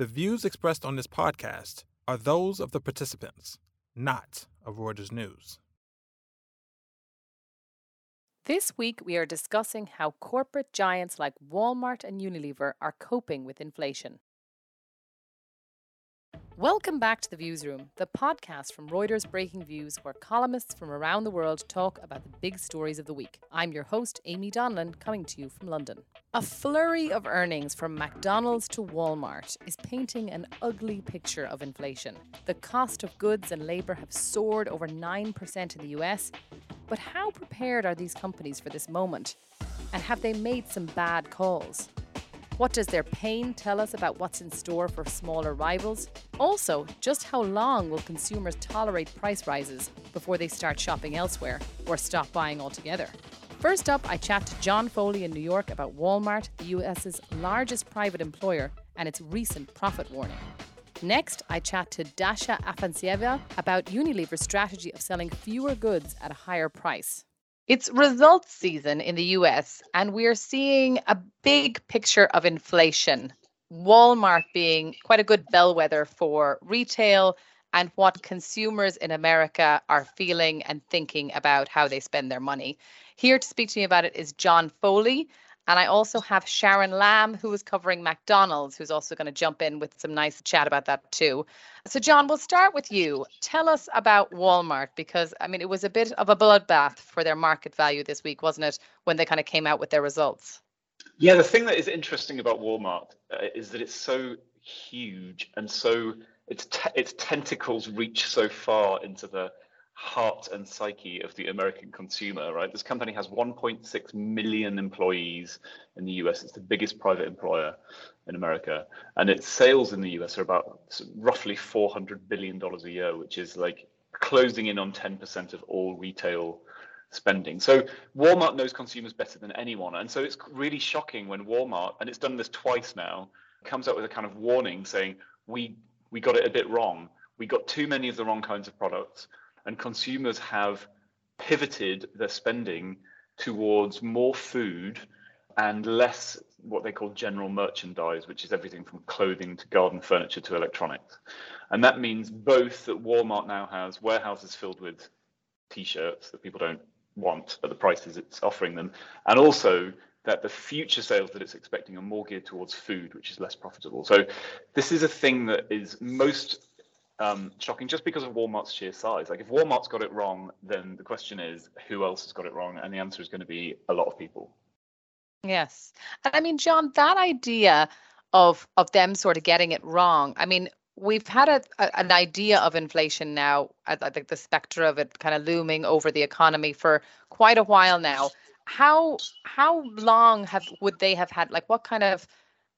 The views expressed on this podcast are those of the participants, not of Reuters News. This week, we are discussing how corporate giants like Walmart and Unilever are coping with inflation. Welcome back to the Views Room, the podcast from Reuters Breaking Views, where columnists from around the world talk about the big stories of the week. I'm your host, Amy Donlan, coming to you from London. A flurry of earnings from McDonald's to Walmart is painting an ugly picture of inflation. The cost of goods and labour have soared over 9% in the US. But how prepared are these companies for this moment? And have they made some bad calls? What does their pain tell us about what's in store for smaller rivals? Also, just how long will consumers tolerate price rises before they start shopping elsewhere or stop buying altogether? First up, I chat to John Foley in New York about Walmart, the US's largest private employer, and its recent profit warning. Next, I chat to Dasha Afanasieva about Unilever's strategy of selling fewer goods at a higher price. It's results season in the US, and we're seeing a big picture of inflation. Walmart being quite a good bellwether for retail and what consumers in America are feeling and thinking about how they spend their money. Here to speak to me about it is John Foley, and I also have Sharon Lam, who is covering McDonald's, who's also going to jump in with some nice chat about that too. So, John, we'll start with you. Tell us about Walmart because, I mean, it was a bit of a bloodbath for their market value this week, wasn't it, when they kind of came out with their results? Yeah, the thing that is interesting about Walmart uh, is that it's so huge and so its te- its tentacles reach so far into the heart and psyche of the American consumer, right? This company has 1.6 million employees in the US. It's the biggest private employer in America. And its sales in the US are about roughly $400 billion a year, which is like closing in on 10% of all retail spending. So Walmart knows consumers better than anyone. And so it's really shocking when Walmart, and it's done this twice now, comes up with a kind of warning saying, we, we got it a bit wrong. We got too many of the wrong kinds of products and consumers have pivoted their spending towards more food and less what they call general merchandise, which is everything from clothing to garden furniture to electronics. And that means both that Walmart now has warehouses filled with t shirts that people don't want at the prices it's offering them, and also that the future sales that it's expecting are more geared towards food, which is less profitable. So, this is a thing that is most um, shocking just because of Walmart's sheer size. Like if Walmart's got it wrong, then the question is who else has got it wrong, and the answer is going to be a lot of people. Yes, and I mean, John, that idea of of them sort of getting it wrong. I mean, we've had a, a, an idea of inflation now. I, I think the specter of it kind of looming over the economy for quite a while now. How how long have would they have had? Like, what kind of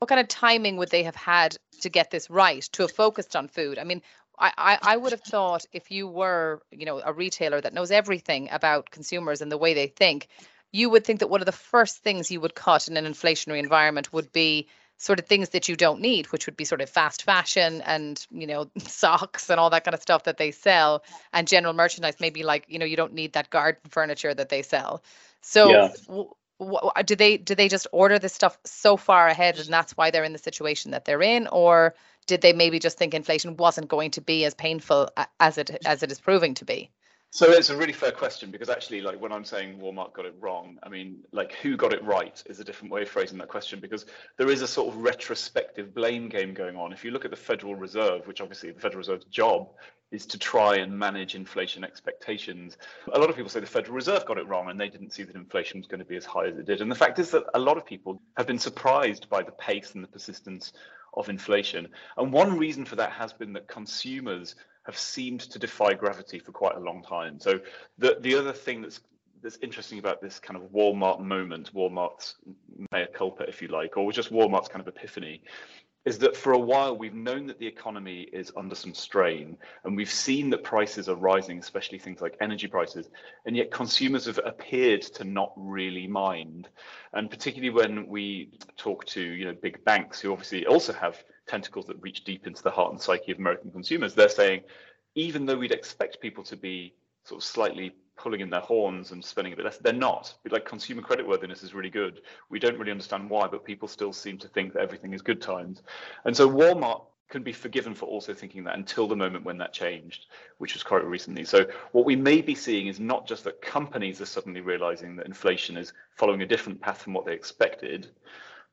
what kind of timing would they have had to get this right to have focused on food? I mean, I, I would have thought if you were, you know, a retailer that knows everything about consumers and the way they think, you would think that one of the first things you would cut in an inflationary environment would be sort of things that you don't need, which would be sort of fast fashion and, you know, socks and all that kind of stuff that they sell and general merchandise, maybe like, you know, you don't need that garden furniture that they sell. So yeah. w- w- do they do they just order this stuff so far ahead and that's why they're in the situation that they're in or did they maybe just think inflation wasn't going to be as painful as it as it is proving to be? So it's a really fair question because actually, like when I'm saying Walmart got it wrong, I mean, like who got it right is a different way of phrasing that question because there is a sort of retrospective blame game going on. If you look at the Federal Reserve, which obviously the Federal Reserve's job is to try and manage inflation expectations. A lot of people say the Federal Reserve got it wrong and they didn't see that inflation was going to be as high as it did. And the fact is that a lot of people have been surprised by the pace and the persistence of inflation. And one reason for that has been that consumers have seemed to defy gravity for quite a long time. So the the other thing that's that's interesting about this kind of Walmart moment, Walmart's mea culpa, if you like, or just Walmart's kind of epiphany, is that for a while we've known that the economy is under some strain and we've seen that prices are rising, especially things like energy prices, and yet consumers have appeared to not really mind. And particularly when we talk to you know big banks who obviously also have tentacles that reach deep into the heart and psyche of American consumers, they're saying even though we'd expect people to be sort of slightly pulling in their horns and spending a bit less. They're not. Like consumer credit worthiness is really good. We don't really understand why, but people still seem to think that everything is good times. And so Walmart can be forgiven for also thinking that until the moment when that changed, which was quite recently. So what we may be seeing is not just that companies are suddenly realizing that inflation is following a different path from what they expected,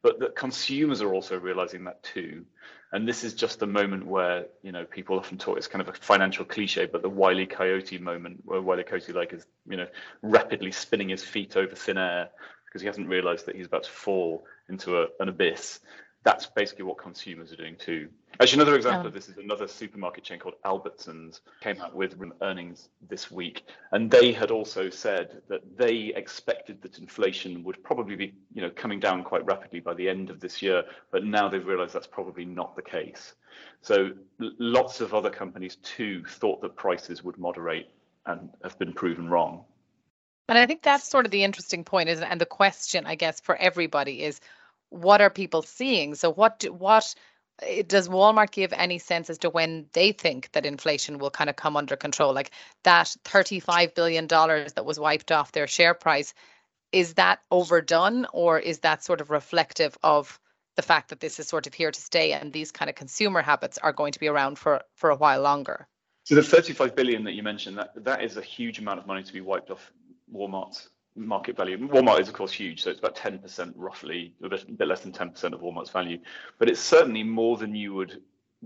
but that consumers are also realizing that too. And this is just the moment where, you know, people often talk, it's kind of a financial cliche, but the Wiley Coyote moment where Wiley Coyote like is, you know, rapidly spinning his feet over thin air because he hasn't realized that he's about to fall into a, an abyss that's basically what consumers are doing too. Actually, another example oh. of this is another supermarket chain called Albertsons came out with earnings this week, and they had also said that they expected that inflation would probably be, you know, coming down quite rapidly by the end of this year, but now they've realised that's probably not the case. So lots of other companies too thought that prices would moderate and have been proven wrong. And I think that's sort of the interesting point, isn't it? And the question, I guess, for everybody is what are people seeing? So what what eh, does Walmart give any sense as to when they think that inflation will kind of come under control? Like that $35 billion that was wiped off their share price, is that overdone or is that sort of reflective of the fact that this is sort of here to stay and these kind of consumer habits are going to be around for, for a while longer? So the 35 billion that you mentioned, that that is a huge amount of money to be wiped off Walmart's market value. Walmart is of course huge, so it's about 10% roughly, a bit, a bit less than 10% of Walmart's value, but it's certainly more than you would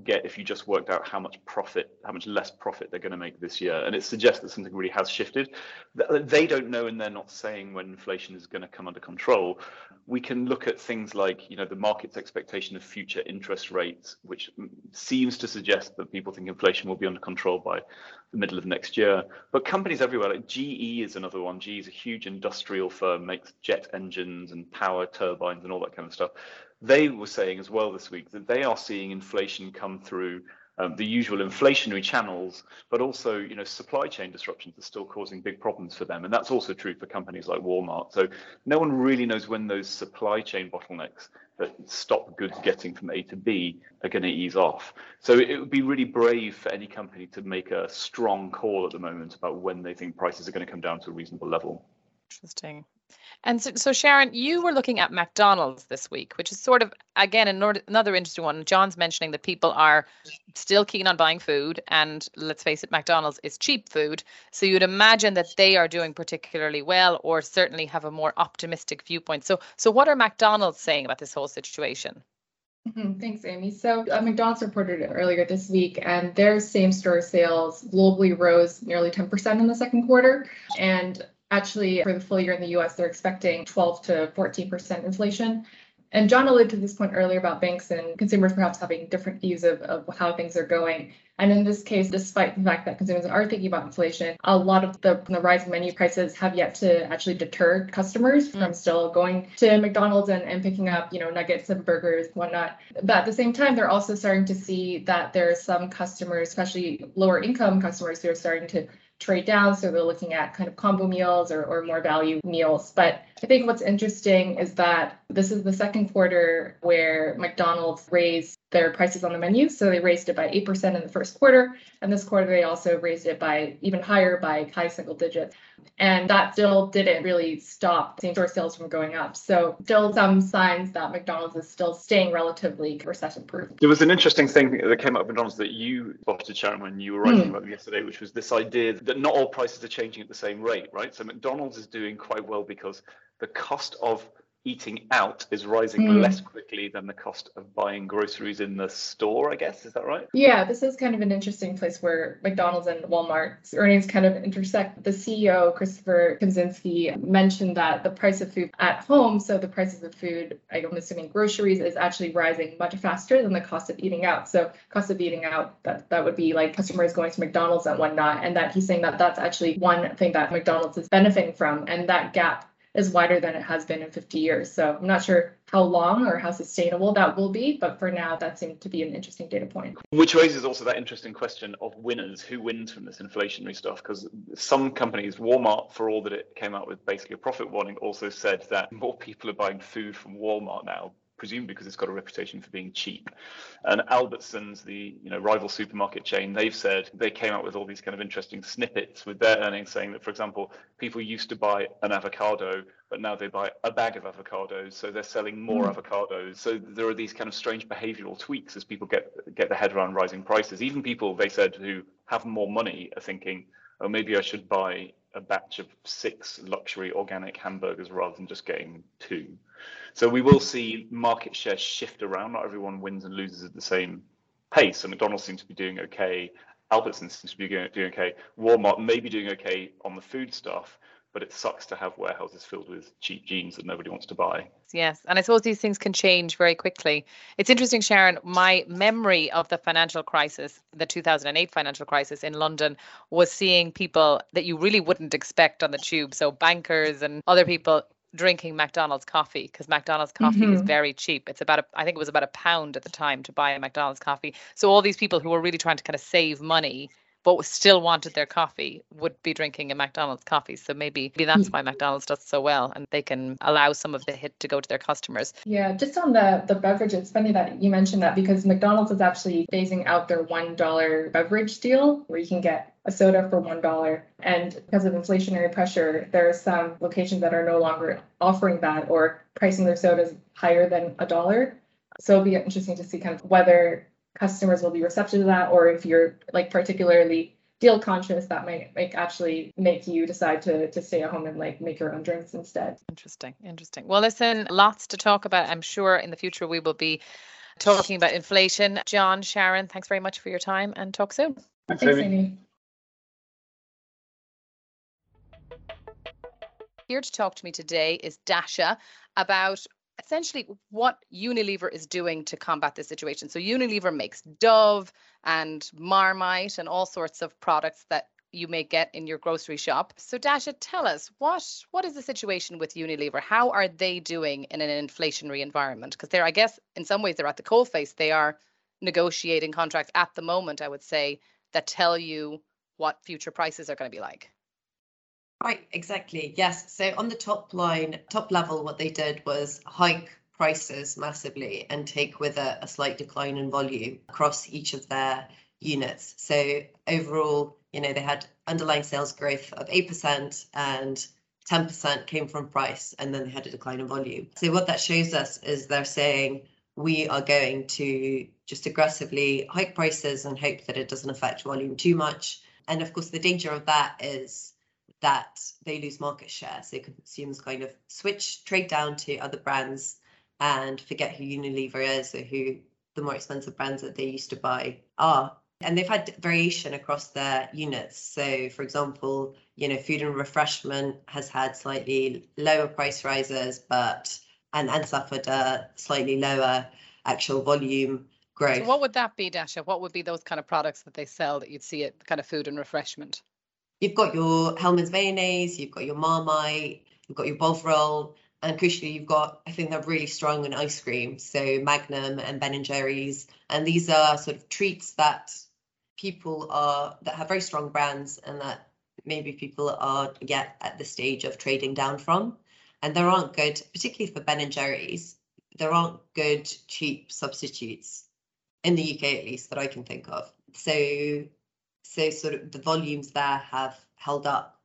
get if you just worked out how much profit, how much less profit they're going to make this year. And it suggests that something really has shifted. They don't know, and they're not saying when inflation is going to come under control. We can look at things like, you know, the market's expectation of future interest rates, which seems to suggest that people think inflation will be under control by the middle of next year. But companies everywhere, like GE is another one. GE is a huge industrial firm, makes jet engines and power turbines and all that kind of stuff they were saying as well this week that they are seeing inflation come through um, the usual inflationary channels, but also, you know, supply chain disruptions are still causing big problems for them, and that's also true for companies like Walmart. So no one really knows when those supply chain bottlenecks that stop goods getting from A to B are going to ease off. So it would be really brave for any company to make a strong call at the moment about when they think prices are going to come down to a reasonable level. Interesting. And so, so, Sharon, you were looking at McDonald's this week, which is sort of again another interesting one. John's mentioning that people are still keen on buying food, and let's face it, McDonald's is cheap food. So you'd imagine that they are doing particularly well, or certainly have a more optimistic viewpoint. So, so what are McDonald's saying about this whole situation? Mm-hmm. Thanks, Amy. So uh, McDonald's reported earlier this week, and their same-store sales globally rose nearly 10% in the second quarter, and Actually, for the full year in the US, they're expecting 12 to 14% inflation. And John alluded to this point earlier about banks and consumers perhaps having different views of, of how things are going. And in this case, despite the fact that consumers are thinking about inflation, a lot of the, the rising menu prices have yet to actually deter customers mm. from still going to McDonald's and, and picking up, you know, nuggets and burgers, whatnot. But at the same time, they're also starting to see that there are some customers, especially lower income customers, who are starting to trade down. So they're looking at kind of combo meals or, or more value meals. But I think what's interesting is that this is the second quarter where McDonald's raised their prices on the menu. So they raised it by 8% in the first quarter. And this quarter, they also raised it by even higher by high single digits. And that still didn't really stop same store sales from going up. So still some signs that McDonald's is still staying relatively recession proof. There was an interesting thing that came up at McDonald's that you spotted, Sharon, when you were writing mm. about yesterday, which was this idea that not all prices are changing at the same rate, right? So McDonald's is doing quite well because the cost of eating out is rising mm. less quickly than the cost of buying groceries in the store, I guess. Is that right? Yeah, this is kind of an interesting place where McDonald's and Walmart's earnings kind of intersect. The CEO, Christopher Kempczinski, mentioned that the price of food at home, so the prices of food, I'm assuming groceries, is actually rising much faster than the cost of eating out. So cost of eating out, that, that would be like customers going to McDonald's and whatnot. And that he's saying that that's actually one thing that McDonald's is benefiting from. And that gap is wider than it has been in 50 years. So I'm not sure how long or how sustainable that will be, but for now, that seemed to be an interesting data point. Which raises also that interesting question of winners. Who wins from this inflationary stuff? Because some companies, Walmart, for all that it came out with basically a profit warning, also said that more people are buying food from Walmart now presumably because it's got a reputation for being cheap. And Albertsons, the you know rival supermarket chain, they've said they came out with all these kind of interesting snippets with their earnings, saying that, for example, people used to buy an avocado, but now they buy a bag of avocados, so they're selling more mm. avocados. So there are these kind of strange behavioural tweaks as people get get their head around rising prices. Even people they said who have more money are thinking, oh, maybe I should buy a batch of six luxury organic hamburgers rather than just getting two. So we will see market share shift around. Not everyone wins and loses at the same pace. So McDonald's seems to be doing okay. Albertsons seems to be doing okay. Walmart may be doing okay on the food stuff, but it sucks to have warehouses filled with cheap jeans that nobody wants to buy. Yes, and I suppose these things can change very quickly. It's interesting, Sharon. My memory of the financial crisis, the 2008 financial crisis in London, was seeing people that you really wouldn't expect on the tube. So bankers and other people drinking McDonald's coffee because McDonald's coffee mm-hmm. is very cheap. It's about a, I think it was about a pound at the time to buy a McDonald's coffee. So all these people who were really trying to kind of save money but still wanted their coffee would be drinking a McDonald's coffee. So maybe, maybe that's hmm. why McDonald's does so well and they can allow some of the hit to go to their customers. Yeah, just on the the beverage, it's funny that you mentioned that because McDonald's is actually phasing out their one dollar beverage deal where you can get a soda for one dollar. And because of inflationary pressure, there are some locations that are no longer offering that or pricing their sodas higher than a dollar. So it'll be interesting to see kind of whether customers will be receptive to that, or if you're like particularly deal conscious, that might like actually make you decide to to stay at home and like make your own drinks instead. Interesting, interesting. Well, listen, lots to talk about. I'm sure in the future we will be talking about inflation. John, Sharon, thanks very much for your time and talk soon. Thanks, Amy. Amy. Here to talk to me today is Dasha about essentially what Unilever is doing to combat this situation. So Unilever makes Dove and Marmite and all sorts of products that you may get in your grocery shop. So Dasha, tell us what what is the situation with Unilever? How are they doing in an inflationary environment? Because they're, I guess, in some ways they're at the coalface. They are negotiating contracts at the moment, I would say, that tell you what future prices are going to be like. Right, exactly. Yes. So on the top line, top level, what they did was hike prices massively and take with it a slight decline in volume across each of their units. So overall, you know, they had underlying sales growth of 8% and 10% came from price, and then they had a decline in volume. So what that shows us is they're saying we are going to just aggressively hike prices and hope that it doesn't affect volume too much. And of course, the danger of that is that they lose market share. So consumers kind of switch, trade down to other brands and forget who Unilever is or who the more expensive brands that they used to buy are. And they've had variation across their units. So, for example, you know, food and refreshment has had slightly lower price rises, but and, and suffered a slightly lower actual volume growth. So what would that be, Dasha? What would be those kind of products that they sell that you'd see at kind of food and refreshment? You've got your Hellmann's mayonnaise, you've got your Marmite, you've got your Bovril, and crucially, you've got I think they're really strong in ice cream, so Magnum and Ben and Jerry's, and these are sort of treats that people are that have very strong brands and that maybe people are yet at the stage of trading down from, and there aren't good, particularly for Ben and Jerry's, there aren't good cheap substitutes in the UK at least that I can think of. So so sort of the volumes there have held up.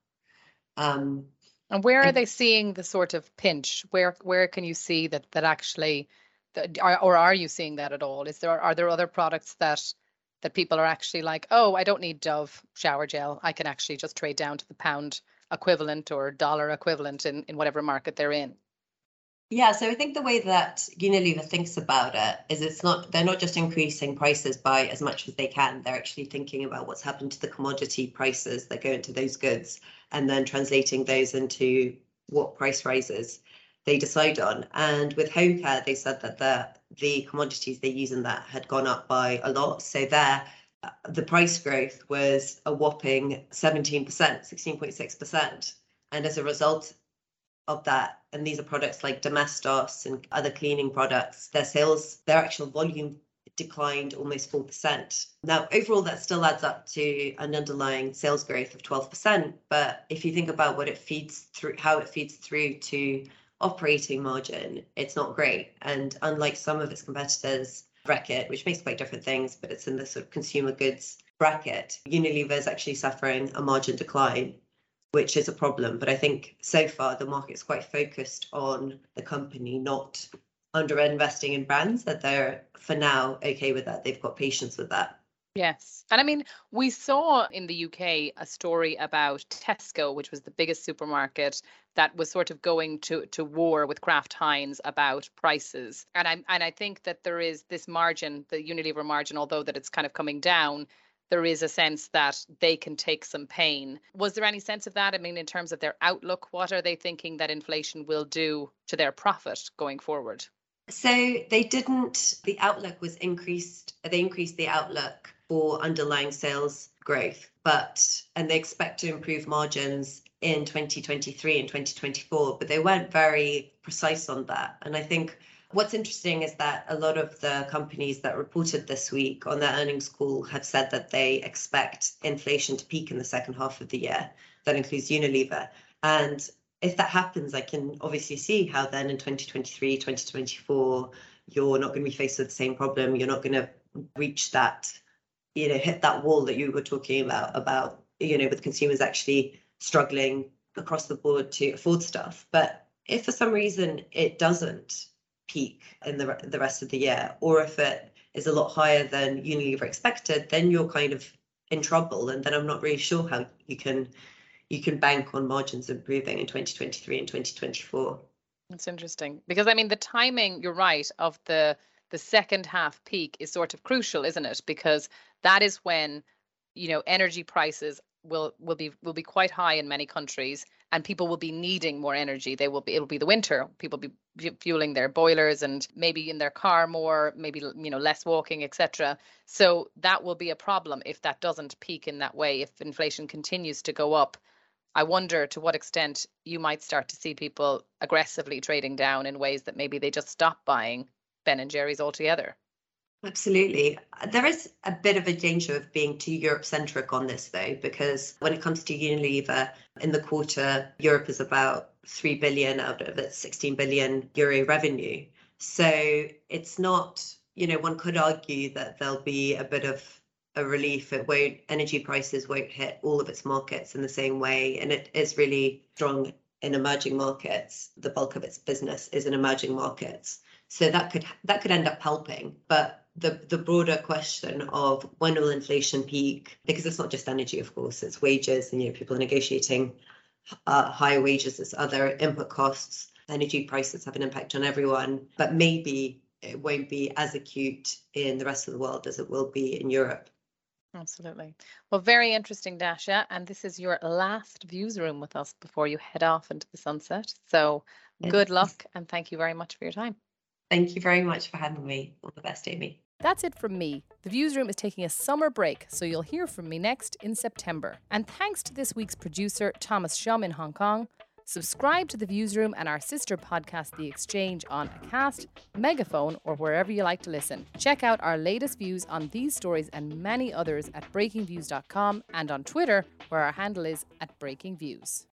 Um, and where are they seeing the sort of pinch? Where where can you see that that actually, that, or are you seeing that at all? Is there are there other products that that people are actually like, oh, I don't need Dove shower gel. I can actually just trade down to the pound equivalent or dollar equivalent in in whatever market they're in. Yeah, so I think the way that Unilever thinks about it is it's not they're not just increasing prices by as much as they can. They're actually thinking about what's happened to the commodity prices that go into those goods and then translating those into what price rises they decide on. And with home care, they said that the the commodities they use in that had gone up by a lot. So there the price growth was a whopping 17%, 16.6%. And as a result, of that, and these are products like Domestos and other cleaning products, their sales, their actual volume declined almost 4%. Now, overall, that still adds up to an underlying sales growth of 12%. But if you think about what it feeds through, how it feeds through to operating margin, it's not great. And unlike some of its competitors, Reckitt, which makes quite different things, but it's in the sort of consumer goods bracket, Unilever is actually suffering a margin decline, which is a problem. But I think so far the market's quite focused on the company not under investing in brands, that they're for now okay with that. They've got patience with that. Yes. And I mean, we saw in the UK a story about Tesco, which was the biggest supermarket that was sort of going to, to war with Kraft Heinz about prices. And I and I think that there is this margin, the Unilever margin, although that it's kind of coming down, there is a sense that they can take some pain. Was there any sense of that? I mean, in terms of their outlook, what are they thinking that inflation will do to their profit going forward? So they didn't, the outlook was increased, they increased the outlook for underlying sales growth, but and they expect to improve margins in 2023 and 2024, but they weren't very precise on that. And I think what's interesting is that a lot of the companies that reported this week on their earnings call have said that they expect inflation to peak in the second half of the year. That includes Unilever. And if that happens, I can obviously see how then in 2023, 2024, you're not going to be faced with the same problem. You're not going to reach that you know hit that wall that you were talking about about you know with consumers actually struggling across the board to afford stuff but if for some reason it doesn't peak in the the rest of the year or if it is a lot higher than Unilever expected then you're kind of in trouble. And then I'm not really sure how you can you can bank on margins improving in 2023 and 2024 that's interesting. Because I mean the timing you're right of the the second half peak is sort of crucial, isn't it? Because that is when, you know, energy prices will will be will be quite high in many countries and people will be needing more energy. They will be it'll be the winter. People be fueling their boilers and maybe in their car more maybe you know less walking etc so that will be a problem if that doesn't peak in that way. If inflation continues to go up i wonder to what extent you might start to see people aggressively trading down in ways that maybe they just stop buying Ben and Jerry's altogether. Absolutely. There is a bit of a danger of being too Europe centric on this, though, because when it comes to Unilever in the quarter, Europe is about 3 billion out of its 16 billion euro revenue. So it's not, you know, one could argue that there'll be a bit of a relief. It won't, energy prices won't hit all of its markets in the same way. And it is really strong in emerging markets. The bulk of its business is in emerging markets. So that could that could end up helping. But the the broader question of when will inflation peak? Because it's not just energy, of course, it's wages, and you know people are negotiating uh, higher wages as other input costs. Energy prices have an impact on everyone, but maybe it won't be as acute in the rest of the world as it will be in Europe. Absolutely. Well, very interesting, Dasha. And this is your last views room with us before you head off into the sunset. So good luck and thank you very much for your time. Thank you very much for having me. All the best, Amy. That's it from me. The Views Room is taking a summer break, so you'll hear from me next in September. And thanks to this week's producer, Thomas Shum in Hong Kong. Subscribe to The Views Room and our sister podcast, The Exchange, on Acast, Megaphone, or wherever you like to listen. Check out our latest views on these stories and many others at breakingviews.com and on Twitter, where our handle is at breakingviews.